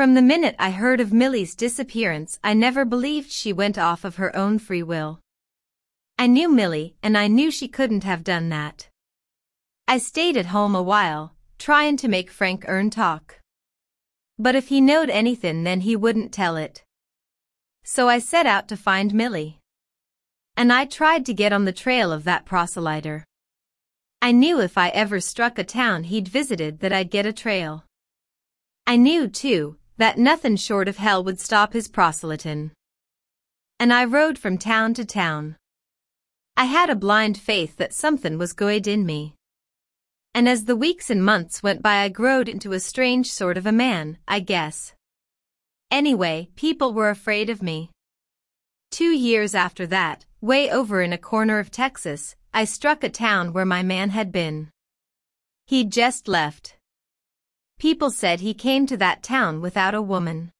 From the minute I heard of Millie's disappearance I never believed she went off of her own free will. I knew Millie and I knew she couldn't have done that. I stayed at home a while, tryin' to make Frank Erne talk. But if he knowed anythin' then he wouldn't tell it. So I set out to find Millie. And I tried to get on the trail of that proselyter. I knew if I ever struck a town he'd visited that I'd get a trail. I knew, too, that nothing short of hell would stop his proselytin'. And I rode from town to town. I had a blind faith that somethin' was good in me. And as the weeks and months went by I growed into a strange sort of a man, I guess. Anyway, people were afraid of me. Two years after that, way over in a corner of Texas, I struck a town where my man had been. He'd just left. People said he came to that town without a woman.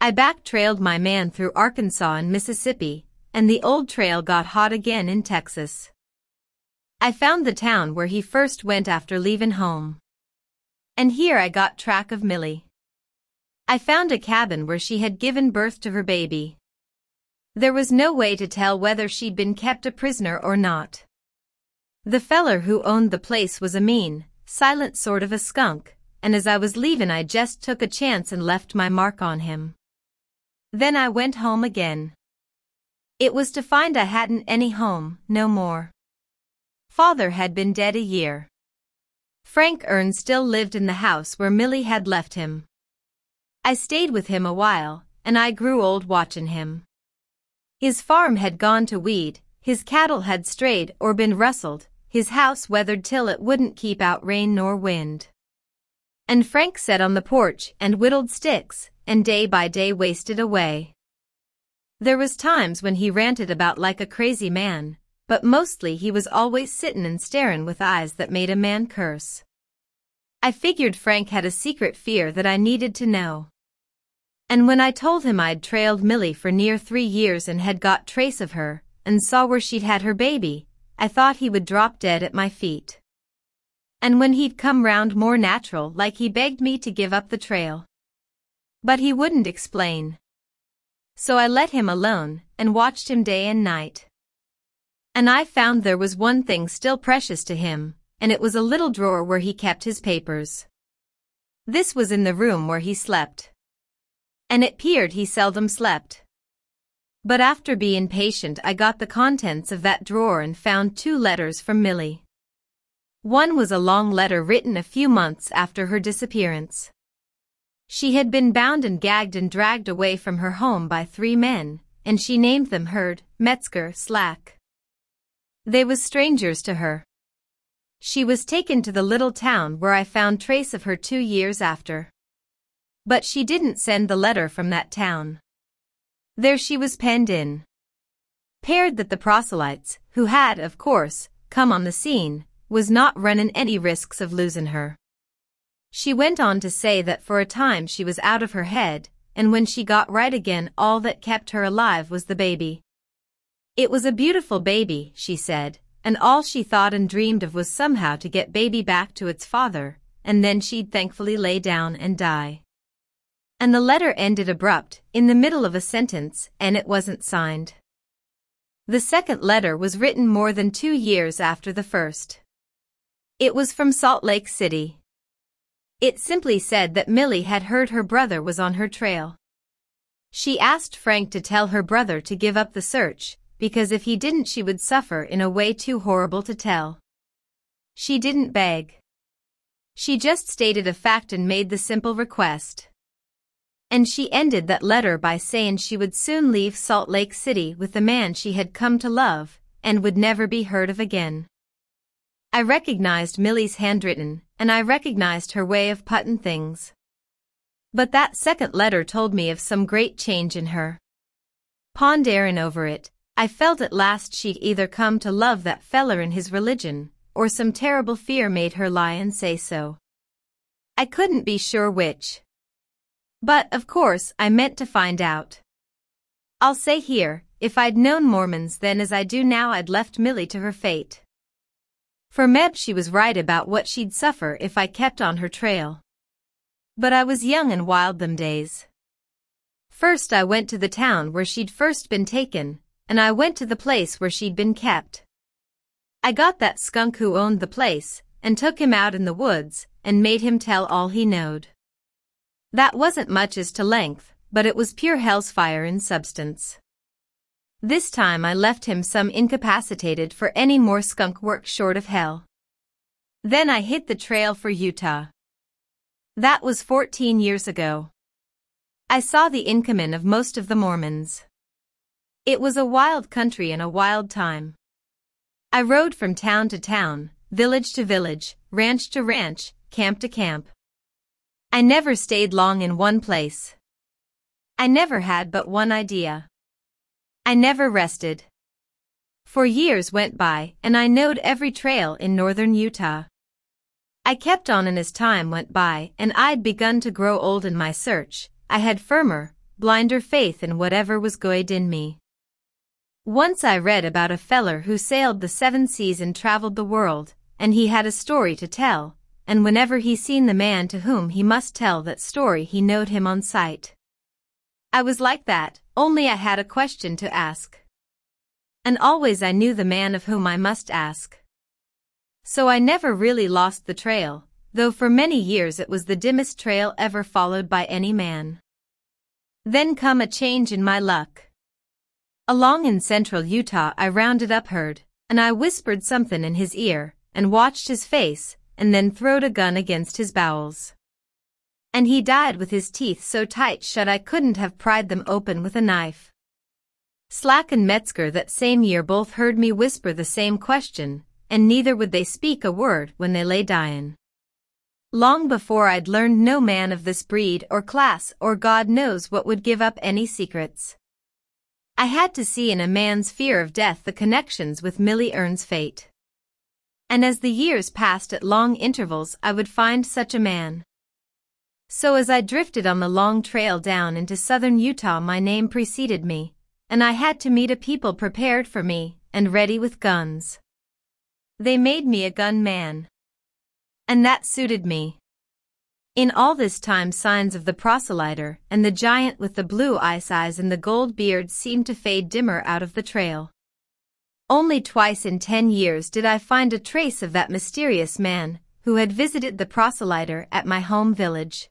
I back-trailed my man through Arkansas and Mississippi, and the old trail got hot again in Texas. I found the town where he first went after leaving home. And here I got track of Millie. I found a cabin where she had given birth to her baby. There was no way to tell whether she'd been kept a prisoner or not. The feller who owned the place was a mean, silent sort of a skunk, and as I was leaving I just took a chance and left my mark on him. Then I went home again. It was to find I hadn't any home, no more. Father had been dead a year. Frank Erne still lived in the house where Millie had left him. I stayed with him a while, and I grew old watching him. His farm had gone to weed, his cattle had strayed or been rustled, his house weathered till it wouldn't keep out rain nor wind. And Frank sat on the porch and whittled sticks, and day by day wasted away. There was times when he ranted about like a crazy man, but mostly he was always sittin' and starin' with eyes that made a man curse. I figured Frank had a secret fear that I needed to know. And when I told him I'd trailed Millie for near three years and had got trace of her, and saw where she'd had her baby, I thought he would drop dead at my feet. And when he'd come round more natural like he begged me to give up the trail. But he wouldn't explain. So I let him alone and watched him day and night. And I found there was one thing still precious to him, and it was a little drawer where he kept his papers. This was in the room where he slept. And it peered he seldom slept. But after being patient I got the contents of that drawer and found two letters from Millie. One was a long letter written a few months after her disappearance. She had been bound and gagged and dragged away from her home by three men, and she named them Hurd, Metzger, Slack. They was strangers to her. She was taken to the little town where I found trace of her two years after. But she didn't send the letter from that town. There she was penned in. Paired that the proselytes, who had, of course, come on the scene, was not running any risks of losing her. She went on to say that for a time she was out of her head, and when she got right again all that kept her alive was the baby. It was a beautiful baby, she said, and all she thought and dreamed of was somehow to get baby back to its father, and then she'd thankfully lay down and die. And the letter ended abrupt, in the middle of a sentence, and it wasn't signed. The second letter was written more than two years after the first. It was from Salt Lake City. It simply said that Millie had heard her brother was on her trail. She asked Frank to tell her brother to give up the search, because if he didn't she would suffer in a way too horrible to tell. She didn't beg. She just stated a fact and made the simple request. And she ended that letter by saying she would soon leave Salt Lake City with the man she had come to love, and would never be heard of again. I recognized Millie's handwritten, and I recognized her way of puttin' things. But that second letter told me of some great change in her. Ponderin' over it, I felt at last she'd either come to love that feller in his religion, or some terrible fear made her lie and say so. I couldn't be sure which. But, of course, I meant to find out. I'll say here, if I'd known Mormons then as I do now I'd left Millie to her fate. For Meb she was right about what she'd suffer if I kept on her trail. But I was young and wild them days. First I went to the town where she'd first been taken, and I went to the place where she'd been kept. I got that skunk who owned the place, and took him out in the woods, and made him tell all he knowed. That wasn't much as to length, but it was pure hell's fire in substance. This time I left him some incapacitated for any more skunk work short of hell. Then I hit the trail for Utah. That was 14 years ago. I saw the incoming of most of the Mormons. It was a wild country and a wild time. I rode from town to town, village to village, ranch to ranch, camp to camp. I never stayed long in one place. I never had but one idea. I never rested. For years went by and I knowed every trail in northern Utah. I kept on and as time went by and I'd begun to grow old in my search, I had firmer, blinder faith in whatever was good in me. Once I read about a feller who sailed the seven seas and traveled the world, and he had a story to tell, and whenever he seen the man to whom he must tell that story he knowed him on sight. I was like that, only I had a question to ask. And always I knew the man of whom I must ask. So I never really lost the trail, though for many years it was the dimmest trail ever followed by any man. Then come a change in my luck. Along in central Utah I rounded up Hurd, and I whispered something in his ear, and watched his face, and then throwed a gun against his bowels. And he died with his teeth so tight shut I couldn't have pried them open with a knife. Slack and Metzger that same year both heard me whisper the same question, and neither would they speak a word when they lay dyin'. Long before I'd learned no man of this breed or class or God knows what would give up any secrets. I had to see in a man's fear of death the connections with Millie Erne's fate. And as the years passed at long intervals I would find such a man. So as I drifted on the long trail down into southern Utah my name preceded me, and I had to meet a people prepared for me and ready with guns. They made me a gun man. And that suited me. In all this time signs of the proselyter and the giant with the blue ice eyes and the gold beard seemed to fade dimmer out of the trail. Only twice in ten years did I find a trace of that mysterious man who had visited the proselyter at my home village.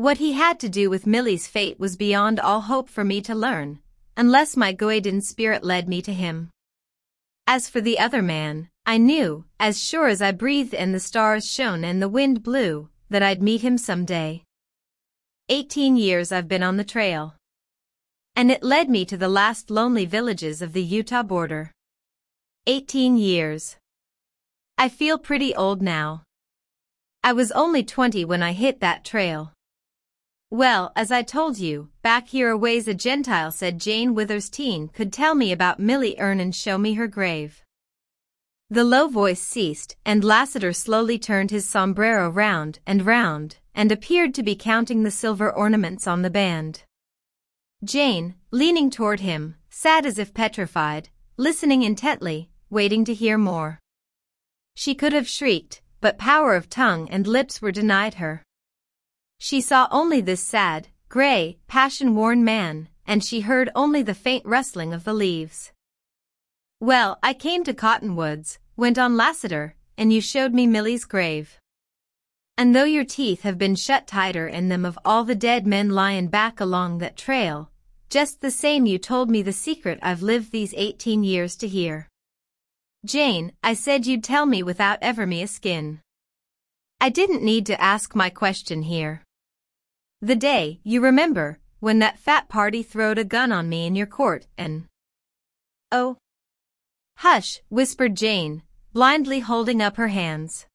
What he had to do with Millie's fate was beyond all hope for me to learn, unless my Goeden spirit led me to him. As for the other man, I knew, as sure as I breathed and the stars shone and the wind blew, that I'd meet him someday. Eighteen years I've been on the trail. And it led me to the last lonely villages of the Utah border. Eighteen years. I feel pretty old now. I was only 20 when I hit that trail. Well, as I told you, back here a ways a Gentile said Jane Withersteen could tell me about Millie Erne and show me her grave. The low voice ceased, and Lassiter slowly turned his sombrero round and round, and appeared to be counting the silver ornaments on the band. Jane, leaning toward him, sat as if petrified, listening intently, waiting to hear more. She could have shrieked, but power of tongue and lips were denied her. She saw only this sad, gray, passion-worn man, and she heard only the faint rustling of the leaves. Well, I came to Cottonwoods, went on Lassiter, and you showed me Millie's grave. And though your teeth have been shut tighter in them of all the dead men lying back along that trail, just the same you told me the secret I've lived these 18 years to hear. Jane, I said you'd tell me without ever me a skin. I didn't need to ask my question here. The day, you remember, when that fat party throwed a gun on me in your court and... Oh, Hush, whispered Jane, blindly holding up her hands.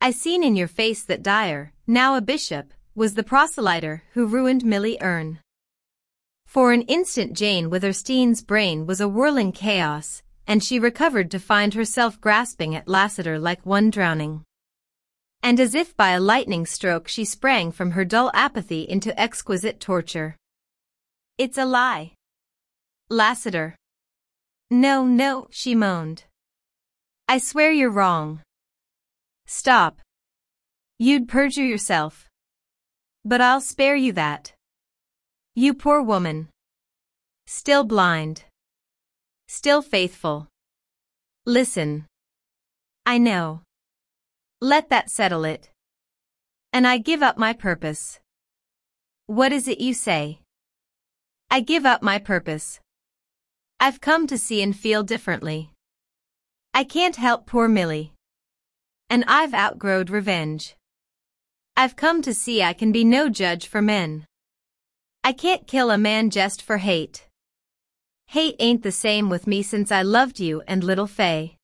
I seen in your face that Dyer, now a bishop, was the proselyter who ruined Millie Erne. For an instant Jane Withersteen's brain was a whirling chaos, and she recovered to find herself grasping at Lassiter like one drowning. And as if by a lightning stroke she sprang from her dull apathy into exquisite torture. It's a lie. Lassiter. No, no, she moaned. I swear you're wrong. Stop. You'd perjure yourself. But I'll spare you that. You poor woman. Still blind. Still faithful. Listen. I know. Let that settle it. And I give up my purpose. What is it you say? I give up my purpose. I've come to see and feel differently. I can't help poor Millie. And I've outgrowed revenge. I've come to see I can be no judge for men. I can't kill a man just for hate. Hate ain't the same with me since I loved you and little Fay.